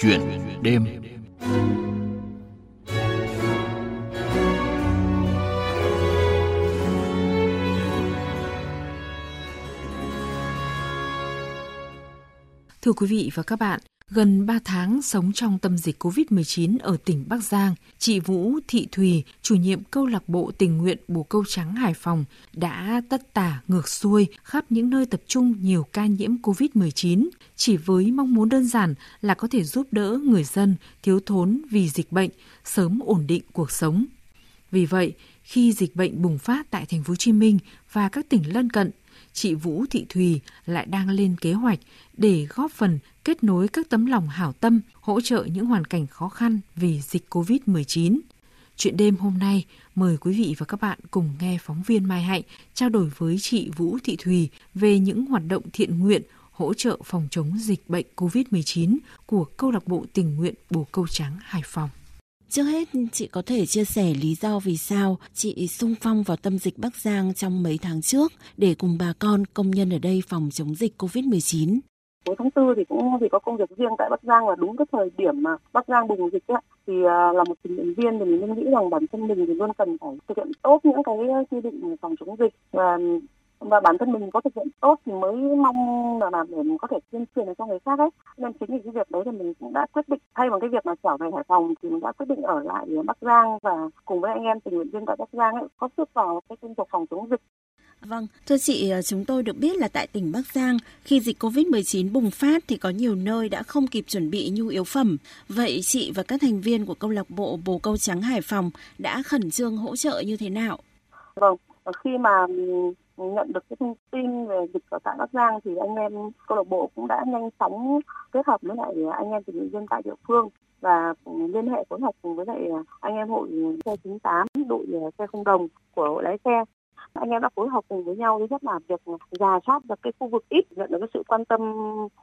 Chuyện đêm. Thưa quý vị và các bạn, Gần 3 tháng sống trong tâm dịch COVID-19 ở tỉnh Bắc Giang, chị Vũ Thị Thùy, chủ nhiệm câu lạc bộ tình nguyện Bồ Câu Trắng Hải Phòng, đã tất tả ngược xuôi khắp những nơi tập trung nhiều ca nhiễm COVID-19, chỉ với mong muốn đơn giản là có thể giúp đỡ người dân thiếu thốn vì dịch bệnh, sớm ổn định cuộc sống. Vì vậy, khi dịch bệnh bùng phát tại thành phố Hồ Chí Minh và các tỉnh lân cận, chị Vũ Thị Thùy lại đang lên kế hoạch để góp phần kết nối các tấm lòng hảo tâm, hỗ trợ những hoàn cảnh khó khăn vì dịch COVID-19. Chuyện đêm hôm nay, mời quý vị và các bạn cùng nghe phóng viên Mai Hạnh trao đổi với chị Vũ Thị Thùy về những hoạt động thiện nguyện hỗ trợ phòng chống dịch bệnh COVID-19 của câu lạc bộ tình nguyện Bồ Câu Trắng Hải Phòng. Trước hết, chị có thể chia sẻ lý do vì sao chị sung phong vào tâm dịch Bắc Giang trong mấy tháng trước để cùng bà con công nhân ở đây phòng chống dịch COVID-19. Cuối tháng Tư thì cũng vì có công việc riêng tại Bắc Giang và đúng cái thời điểm mà Bắc Giang bùng dịch ấy, thì à, là một tình nguyện viên thì mình nghĩ rằng bản thân mình thì luôn cần phải thực hiện tốt những cái quy định phòng chống dịch và và bản thân mình có thực hiện tốt thì mới mong là làm để mình có thể tuyên truyền cho người khác ấy. Nên chính vì cái việc đấy thì mình cũng đã quyết định thay bằng cái việc mà trở về Hải Phòng thì mình đã quyết định ở lại Bắc Giang và cùng với anh em tình nguyện viên tại Bắc Giang ấy có sức vào cái công cuộc phòng chống dịch. Vâng, thưa chị, ờ, chúng tôi được biết là tại tỉnh Bắc Giang, khi dịch COVID-19 bùng phát thì có nhiều nơi đã không kịp chuẩn bị nhu yếu phẩm. Vậy chị và các thành viên của câu lạc bộ Bồ Câu Trắng Hải Phòng đã khẩn trương hỗ trợ như thế nào? Vâng, khi mà nhận được cái thông tin về dịch ở tại Bắc Giang thì anh em câu lạc bộ cũng đã nhanh chóng kết hợp với lại anh em tình nguyện viên tại địa phương và liên hệ phối hợp cùng với lại ờ, anh em hội xe 98 đội ờ, xe không đồng của hội lái xe anh em đã phối hợp cùng với nhau thứ nhất là việc giả soát được cái khu vực ít, nhận được cái sự quan tâm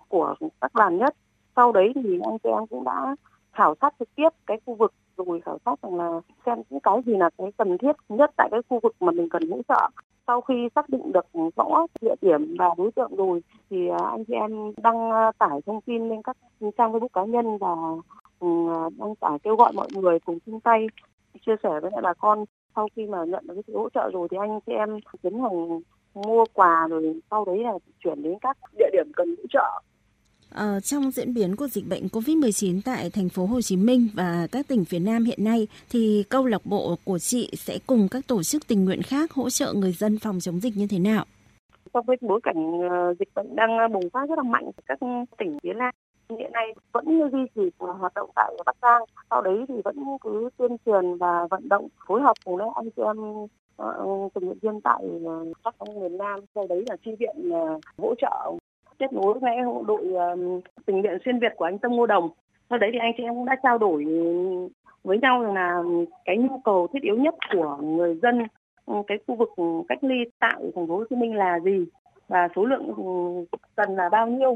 của các đoàn nhất. Sau đấy thì anh chị em cũng đã khảo sát trực tiếp cái khu vực rồi khảo sát rằng là xem những cái gì là cái cần thiết nhất tại cái khu vực mà mình cần hỗ trợ. Sau khi xác định được rõ địa điểm và đối tượng rồi thì à, anh chị em đăng tải thông tin lên các trang facebook cá nhân và ừ, đăng tải kêu gọi mọi người cùng chung tay, chia sẻ với lại bà con sau khi mà nhận được cái sự hỗ trợ rồi thì anh chị em tiến hành mua quà rồi sau đấy là chuyển đến các địa điểm cần hỗ trợ Ờ, trong diễn biến của dịch bệnh COVID-19 tại thành phố Hồ Chí Minh và các tỉnh phía Nam hiện nay thì câu lạc bộ của chị sẽ cùng các tổ chức tình nguyện khác hỗ trợ người dân phòng chống dịch như thế nào? Trong cái bối cảnh ờ, dịch bệnh đang ờ, bùng phát rất là mạnh các tỉnh phía Nam hiện nay vẫn duy trì à, hoạt động tại Bắc Giang. Sau đấy thì vẫn cứ tuyên truyền và vận động, phối hợp cùng với anh chị em ờ, tình nguyện viên tại à, các miền Nam. Sau đấy là chi viện à, hỗ trợ kết nối với đội tình nguyện xuyên Việt của anh Tâm Ngô Đồng. Sau đấy thì anh chị em cũng đã trao đổi với nhau rằng là cái nhu cầu thiết yếu nhất của người dân ừ, cái khu vực cách ly tại thành phố Hồ Chí Minh là gì và số lượng ừ, cần là bao nhiêu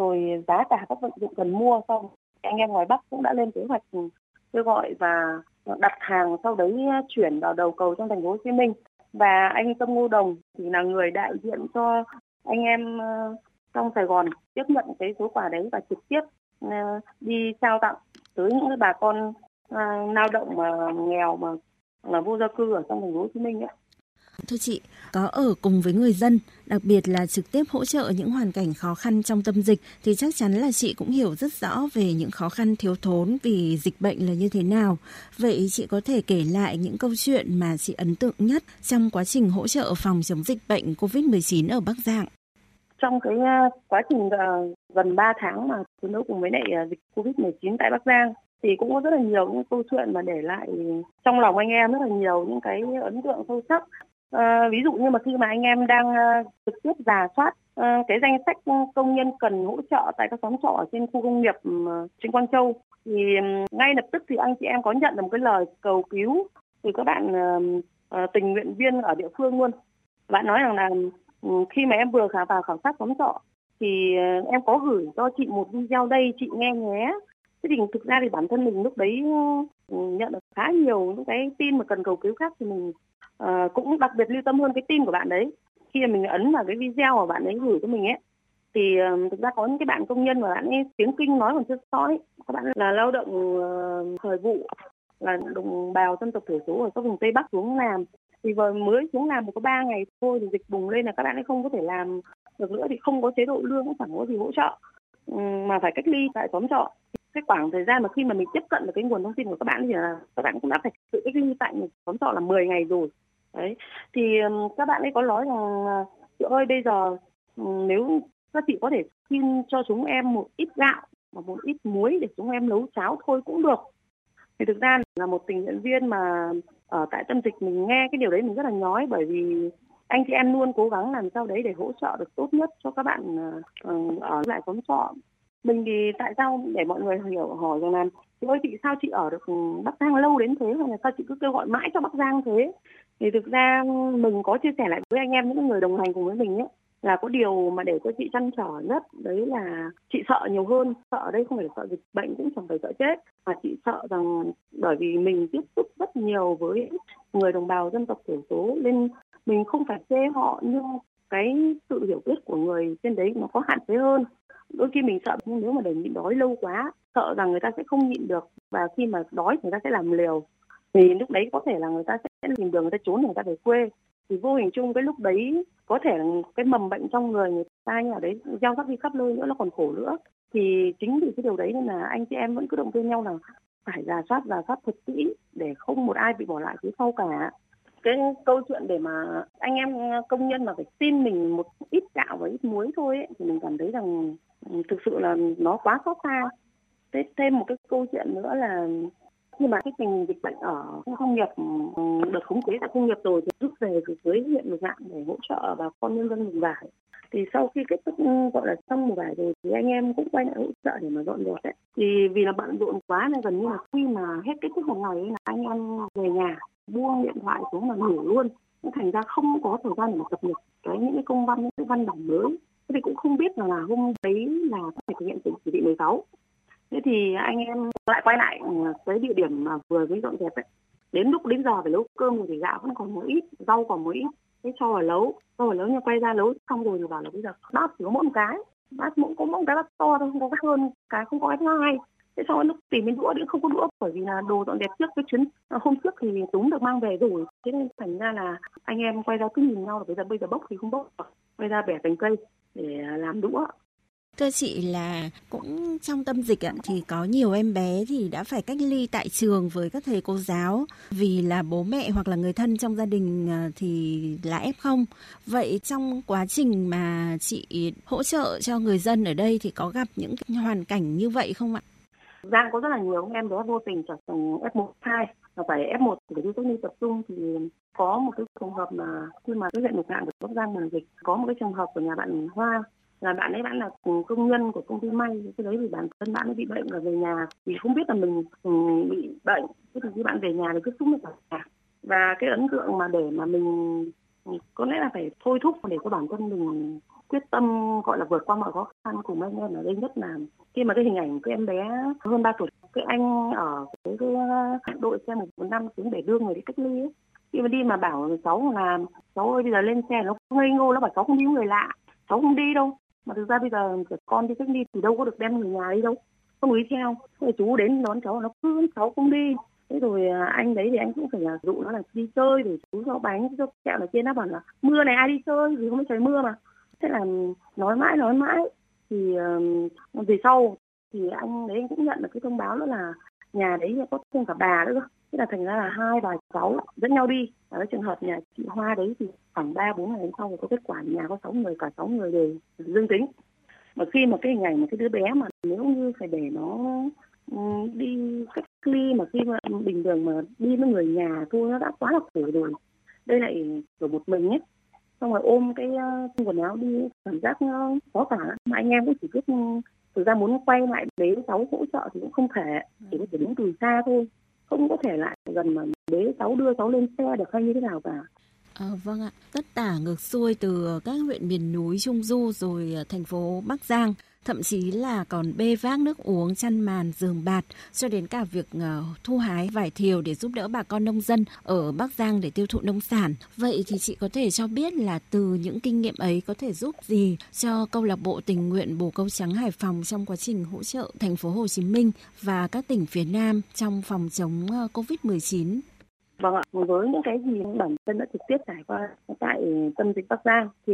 rồi giá cả các vật dụng cần mua xong anh em ngoài Bắc cũng đã lên kế hoạch kêu gọi và đặt hàng sau đấy à, chuyển vào đầu cầu trong thành phố Hồ Chí Minh và anh Tâm Ngô Đồng thì là người đại diện cho anh em à, trong Sài Gòn tiếp nhận cái số quà đấy và trực tiếp à, đi trao tặng tới những bà con lao động mà nghèo mà là vô gia cư ở trong thành phố Hồ Chí Minh ấy. Thưa chị, có ở cùng với người dân, đặc biệt là trực tiếp hỗ trợ những hoàn cảnh khó khăn trong tâm dịch thì chắc chắn là chị cũng hiểu rất rõ về những khó khăn thiếu thốn vì dịch bệnh là như thế nào. Vậy chị có thể kể lại những câu chuyện mà chị ấn tượng nhất trong quá trình hỗ trợ phòng chống dịch bệnh COVID-19 ở Bắc Giang? trong cái ờ, quá trình ờ, gần 3 tháng mà chiến đấu cùng với lại ờ, dịch Covid-19 tại Bắc Giang thì cũng có rất là nhiều những câu chuyện mà để lại trong lòng anh em rất là nhiều những cái ấn tượng sâu sắc. À, ví dụ như mà khi mà anh em đang ờ, trực tiếp giả soát ờ, cái danh sách công nhân cần hỗ trợ tại các xóm trọ ở trên khu công nghiệp trên Quang Châu thì ngay lập tức thì anh chị em có nhận được một cái lời cầu cứu từ các bạn tình nguyện viên ở địa phương luôn. Bạn nói rằng là khi mà em vừa khả vào khảo sát xóm trọ thì em có gửi cho chị một video đây chị nghe nhé thế thì thực ra thì bản thân mình lúc đấy nhận được khá nhiều những cái tin mà cần cầu cứu khác thì mình Ờ, cũng đặc biệt lưu tâm hơn cái tin của bạn đấy. Khi mà mình ấn vào cái video mà bạn ấy gửi cho mình ấy thì ờ, thực ra có những cái bạn công nhân mà bạn ấy tiếng kinh nói còn chưa sói các bạn là lao động uh, thời vụ là đồng bào dân tộc thiểu số ở các vùng tây bắc xuống làm. Thì vừa mới xuống làm một có ba ngày thôi thì dịch bùng lên là các bạn ấy không có thể làm được nữa thì không có chế độ lương cũng chẳng có gì hỗ trợ. Ừ, mà phải cách ly tại xóm trọ. Cái khoảng thời gian mà khi mà mình tiếp cận được cái nguồn thông tin của các bạn thì là các bạn cũng đã phải tự cách ly tại xóm trọ là 10 ngày rồi đấy. Thì các bạn ấy có nói rằng chị ơi, bây giờ nếu các chị có thể xin cho chúng em một ít gạo và một ít muối để chúng em nấu cháo thôi cũng được. Thì thực ra là một tình nguyện viên mà ở tại tâm dịch mình nghe cái điều đấy mình rất là nhói bởi vì anh chị em luôn cố gắng làm sao đấy để hỗ trợ được tốt nhất cho các bạn ờ, ờ, ở lại xóm trọ. Mình thì tại sao để mọi người hiểu, hỏi rằng là, chị ơi, chị sao chị ở được Bắc Giang lâu đến thế hoặc là sao chị cứ kêu gọi mãi cho Bắc Giang thế? Thì thực ra mình có chia sẻ lại với anh em những người đồng hành cùng với mình ấy, là có điều mà để cho chị chăn trở nhất, đấy là chị sợ nhiều hơn. Sợ ở đây không phải là sợ dịch bệnh, cũng chẳng phải sợ chết, mà chị sợ rằng bởi vì mình tiếp xúc rất nhiều với người đồng bào dân tộc thiểu số, nên mình không phải chê họ, nhưng cái sự hiểu biết của người trên đấy nó có hạn chế hơn. Đôi khi mình sợ, nhưng nếu mà để nhịn đói lâu quá, sợ rằng người ta sẽ không nhịn được, và khi mà đói người ta sẽ làm liều thì lúc đấy có thể là người ta sẽ tìm đường người ta trốn người ta về quê. Thì vô hình chung cái lúc đấy có thể là cái mầm bệnh trong người người ta như là đấy gieo rắc đi khắp nơi nữa nó còn khổ nữa. Thì chính vì cái điều đấy nên là anh chị em vẫn cứ động viên nhau là phải giả soát giả soát thật kỹ để không một ai bị bỏ lại phía sau cả. Cái câu chuyện để mà anh em công nhân mà phải xin mình một ít gạo và ít muối thôi ấy, thì mình cảm thấy rằng ừ, thực sự là nó quá xót xa. Thêm một cái câu chuyện nữa là khi mà cái tình dịch bệnh ở khu công nghiệp đợt được khống chế tại khu công nghiệp rồi thì rút về dưới huyện lục ngạn để hỗ trợ bà con nhân dân vùng vải thì sau khi kết thúc ừ, gọi là xong một vải rồi thì anh em cũng quay lại hỗ trợ để mà dọn dẹp đấy. Thì vì là bận rộn quá nên gần như là khi mà hết kết thúc một ngày là anh em về nhà buông điện thoại xuống là ngủ luôn. Thành ra không có thời gian để mà cập nhật cái những cái công văn những cái văn bản mới. Thì cũng không biết là, là hôm đấy là phải thực hiện chỉ thị 16 thế thì anh em lại quay lại tới cái địa điểm mà vừa mới dọn dẹp ấy. Đến lúc, đến giờ phải nấu cơm thì gạo vẫn còn một ít, rau còn một ít. Thế cho vào nấu, cho vào nấu nhưng quay ra nấu xong rồi thì bảo là bây giờ bát chỉ có mỗi một cái. Bát cũng có mỗi cái bát to thôi, không có cái hơn, cái không có cái hai. Thế sau lúc tìm đến đũa cũng không có đũa, bởi vì là đồ dọn dẹp trước, cái chuyến à, hôm trước thì chúng được mang về rồi. Thế nên thành ra là anh em quay ra cứ nhìn nhau là bây giờ bây giờ bốc thì không bốc. Quay ra bẻ cành cây để à, làm đũa. Thưa chị là cũng trong tâm dịch ạ, thì có nhiều em bé thì đã phải cách ly tại trường với các thầy cô giáo vì là bố mẹ hoặc là người thân trong gia đình à, thì là F0. Vậy trong quá trình mà chị hỗ trợ cho người dân ở đây thì có gặp những hoàn cảnh như vậy không ạ? Giang có rất là nhiều em bé vô tình trở thành F1, 2 và phải F1 để đi cách ly tập trung thì có một cái trường hợp mà khi mà cái huyện lục ngạn của Bắc Giang bùng dịch có một cái trường hợp của nhà bạn Hoa là bạn ấy bạn là công nhân của công ty may cái đấy thì bản thân bạn ấy bị bệnh và về nhà. Thì không biết là mình bị bệnh thế thì khi bạn về nhà thì cứ xúc với cả nhà. Và cái ấn tượng mà để mà mình có lẽ là phải thôi thúc để cho bản thân mình quyết tâm gọi là vượt qua mọi khó khăn cùng anh em ở đây nhất là khi mà cái hình ảnh cái em bé hơn ba tuổi cái anh ở cái, cái đội xe một năm xuống để đưa người đi cách ly ấy. khi mà đi mà bảo cháu là cháu ơi bây giờ lên xe nó ngây ngô nó bảo cháu không đi với người lạ cháu không đi đâu mà thực ra bây giờ con đi cách ly thì đâu có được đem người nhà đi đâu. Không đi theo. Rồi chú đến đón cháu nó cứ cháu không đi. Thế rồi à, anh đấy thì anh cũng phải là dụ nó là đi chơi để chú cho bánh cho kẹo ở trên nó bảo là mưa này, ai đi chơi? Vì không biết trời mưa mà. Thế là nói mãi nói mãi. Thì về sau thì anh đấy anh cũng nhận được cái thông báo đó là nhà đấy có thêm cả bà nữa thế là thành ra là hai bà cháu dẫn nhau đi ở cái trường hợp nhà chị Hoa đấy thì khoảng ba bốn ngày sau có kết quả nhà có sáu người cả sáu người đều dương tính. Mà khi mà cái hình ảnh mà cái đứa bé mà nếu như phải để nó đi cách ly mà khi mà bình thường mà đi với người nhà thôi nó đã quá là khổ rồi. Đây lại ở một mình ấy. Xong rồi ôm cái uh, quần áo đi cảm giác nó khó tả mà anh em cũng chỉ biết thực ra muốn quay lại đấy cháu hỗ trợ thì cũng không thể. Chỉ có thể đứng từ xa thôi không có thể lại gần mà bế cháu đưa cháu lên xe được hay như thế nào cả. À, vâng ạ, tất cả ngược xuôi từ các huyện miền núi Trung Du rồi ờ, thành phố Bắc Giang thậm chí là còn bê vác nước uống, chăn màn, giường bạt, cho đến cả việc ờ, thu hái vải thiều để giúp đỡ bà con nông dân ở Bắc Giang để tiêu thụ nông sản. Vậy thì chị có thể cho biết là từ những kinh nghiệm ấy có thể giúp gì cho câu lạc bộ tình nguyện Bồ Câu Trắng Hải Phòng trong quá trình hỗ trợ thành phố Hồ Chí Minh và các tỉnh phía Nam trong phòng chống ờ, Covid-19? Vâng ạ, với những cái gì bản thân đã trực tiếp trải qua tại tâm dịch Bắc Giang thì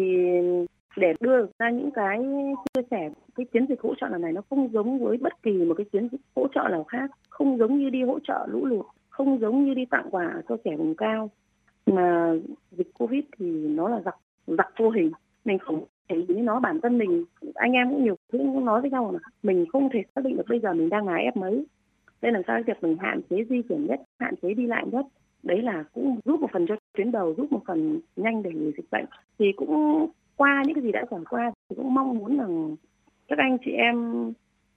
để đưa ra những cái chia sẻ, cái chiến dịch hỗ trợ lần này nó không giống với bất kỳ một cái chiến dịch hỗ trợ nào khác, không giống như đi hỗ trợ lũ lụt, không giống như đi tặng quà cho trẻ vùng cao. Mà dịch covid thì nó là giặc giặc vô hình. Mình không thể với nó, bản thân mình, anh em cũng nhiều thứ cũng nói với nhau là mình không thể xác định được bây giờ mình đang là ép mấy. Nên làm sao việc mình hạn chế di chuyển nhất, hạn chế đi lại nhất. Đấy là cũng giúp một phần cho tuyến đầu, giúp một phần nhanh để lùi dịch bệnh. Thì cũng qua những cái gì đã trải qua thì cũng mong muốn rằng các anh chị em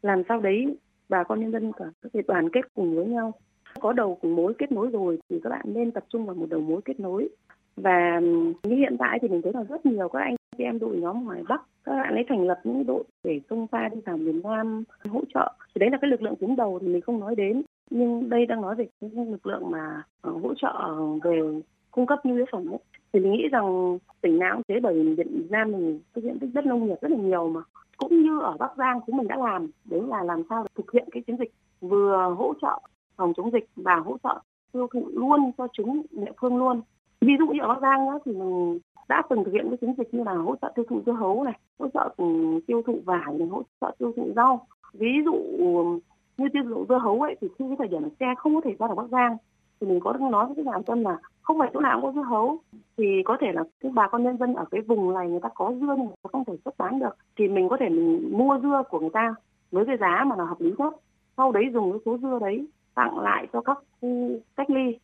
làm sao đấy, bà con nhân dân cả có thể đoàn kết cùng với nhau. Có đầu cùng mối kết nối rồi thì các bạn nên tập trung vào một đầu mối kết nối. Và như hiện tại thì mình thấy là rất nhiều các anh chị em đội nhóm ngoài Bắc, các bạn ấy thành lập những đội để xông pha đi vào miền Nam hỗ trợ. Thì đấy là cái lực lượng tuyến đầu thì mình không nói đến. Nhưng đây đang nói về cái lực lượng mà ờ, hỗ trợ về cung cấp nhu yếu phẩm ấy thì mình nghĩ rằng tỉnh nào cũng thế bởi vì Việt Nam mình cái diện tích đất nông nghiệp rất là nhiều mà. Cũng như ở Bắc Giang chúng mình đã làm đấy là làm sao để thực hiện cái chiến dịch vừa hỗ trợ phòng chống dịch và hỗ trợ tiêu thụ luôn cho chúng địa phương luôn. Ví dụ như ở Bắc Giang đó, thì mình đã từng thực hiện cái chiến dịch như là hỗ trợ tiêu thụ dưa hấu này hỗ trợ ừ, tiêu thụ vải này hỗ trợ tiêu thụ rau. Ví dụ như tiêu thụ dưa hấu ấy thì khi cái thời điểm xe không có thể ra được Bắc Giang thì mình có nói với các nhà dân là không phải chỗ nào cũng có dưa hấu. Thì có thể là cái bà con nhân dân ở cái vùng này người ta có dưa nhưng mà không thể xuất bán được. Thì mình có thể mình mua dưa của người ta với cái giá mà là hợp lý nhất. Sau đấy dùng cái số dưa đấy tặng lại cho các khu cách ly.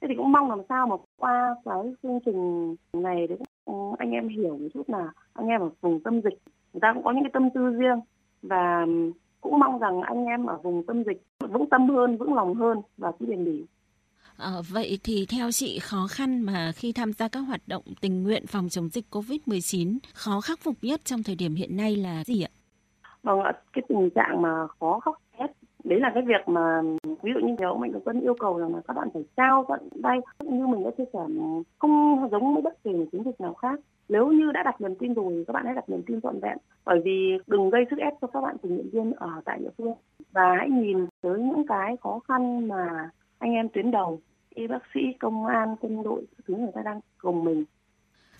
Thế thì cũng mong làm sao mà qua cái chương trình này đấy ừ, anh em hiểu một chút là anh em ở vùng tâm dịch, người ta cũng có những cái tâm tư riêng. Và ừ, cũng mong rằng anh em ở vùng tâm dịch vững tâm hơn, vững lòng hơn và cứ bền bỉ. À, vậy thì theo chị khó khăn mà khi tham gia các hoạt động tình nguyện phòng chống dịch COVID-19 khó khắc phục nhất trong thời điểm hiện nay là gì ạ? Vâng ạ, cái tình trạng mà khó khắc nhất đấy là cái việc mà ví dụ như nếu mình vẫn yêu cầu rằng là các bạn phải trao tận tay như mình đã chia sẻ không giống với bất kỳ một chiến dịch nào khác nếu như đã đặt niềm tin rồi các bạn hãy đặt niềm tin trọn vẹn bởi vì đừng gây sức ép cho các bạn tình nguyện viên ở tại địa phương và hãy nhìn tới những cái khó khăn mà anh em tuyến đầu y bác sĩ công an quân đội thứ người ta đang cùng mình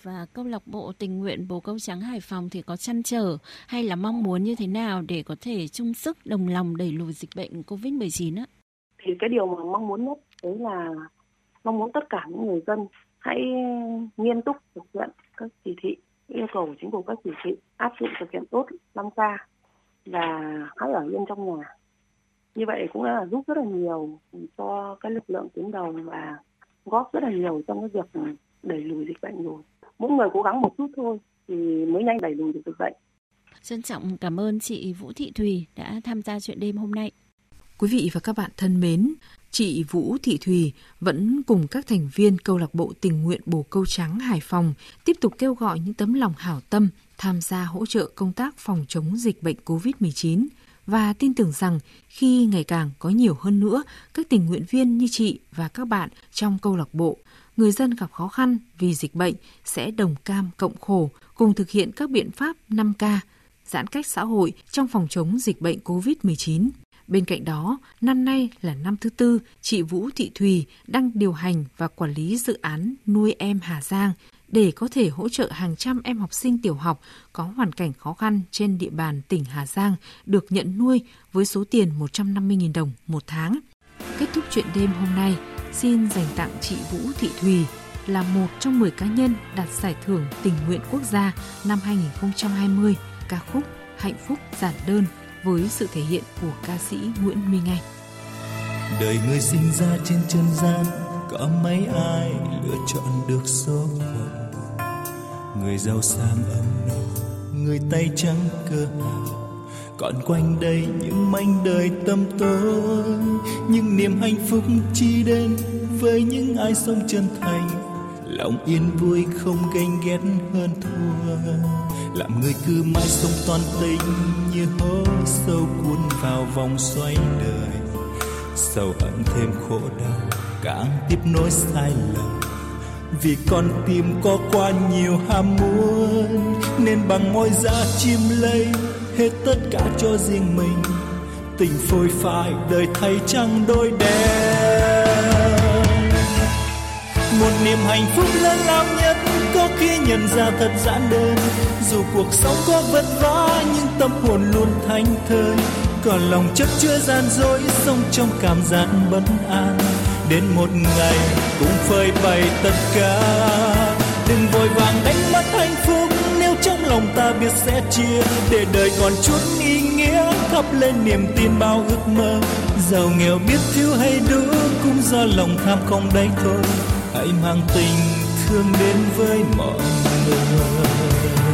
và câu lạc bộ tình nguyện bồ câu trắng Hải Phòng thì có chăn trở hay là mong muốn như thế nào để có thể chung sức đồng lòng đẩy lùi dịch bệnh Covid-19 á? Thì cái điều mà mong muốn nhất đấy là mong muốn tất cả những người dân hãy nghiêm túc thực hiện các chỉ thị yêu cầu của chính phủ các chỉ thị áp dụng thực hiện tốt 5K và hãy ở yên trong nhà như vậy cũng là giúp rất là nhiều cho cái lực lượng tuyến đầu và góp rất là nhiều trong cái việc đẩy lùi dịch bệnh rồi. Mỗi người cố gắng một chút thôi thì mới nhanh đẩy lùi được dịch bệnh. Trân trọng cảm ơn chị Vũ Thị Thùy đã tham gia chuyện đêm hôm nay. Quý vị và các bạn thân mến chị Vũ Thị Thùy vẫn cùng các thành viên câu lạc bộ tình nguyện Bồ Câu Trắng Hải Phòng tiếp tục kêu gọi những tấm lòng hảo tâm tham gia hỗ trợ công tác phòng chống dịch bệnh COVID-19 và tin tưởng rằng khi ngày càng có nhiều hơn nữa các tình nguyện viên như chị và các bạn trong câu lạc bộ, người dân gặp khó khăn vì dịch bệnh sẽ đồng cam cộng khổ cùng thực hiện các biện pháp 5K, giãn cách xã hội trong phòng chống dịch bệnh COVID-19. Bên cạnh đó, năm nay là năm thứ tư, chị Vũ Thị Thùy đang điều hành và quản lý dự án nuôi em Hà Giang để có thể hỗ trợ hàng trăm em học sinh tiểu học có hoàn cảnh khó khăn trên địa bàn tỉnh Hà Giang được nhận nuôi với số tiền 150.000 đồng một tháng. Kết thúc chuyện đêm hôm nay, xin dành tặng chị Vũ Thị Thùy là một trong 10 cá nhân đạt giải thưởng tình nguyện quốc gia năm 2020 ca khúc Hạnh phúc giản đơn với sự thể hiện của ca sĩ Nguyễn Minh Anh. Đời người sinh ra trên chân gian có mấy ai lựa chọn được số phận người giàu sang âm no, người tay trắng cơ còn quanh đây những mảnh đời tâm tối nhưng niềm hạnh phúc chỉ đến với những ai sống chân thành. Lòng yên vui không ganh ghét hơn thua, làm người cứ mãi sống toàn tình như hố sâu cuốn vào vòng xoay đời. Sầu hận thêm khổ đau, càng tiếp nối sai lầm vì con tim có quá nhiều ham muốn, nên bằng môi da chim lấy hết tất cả cho riêng mình. Tình phôi phai, đời thay trăng đôi đen một niềm hạnh phúc lớn lao nhất có khi nhận ra thật giản đơn. Dù cuộc sống có vất vả, nhưng tâm hồn luôn thanh thơi. Còn lòng chất chưa gian dối, sống trong cảm giác bất an đến một ngày cũng phơi bày tất cả. Đừng vội vàng đánh mất hạnh phúc, nếu trong lòng ta biết sẽ chia để đời còn chút ý nghĩa, thắp lên niềm tin bao ước mơ. Giàu nghèo biết thiếu hay đủ cũng do lòng tham không đấy thôi hãy mang tình thương đến với mọi người.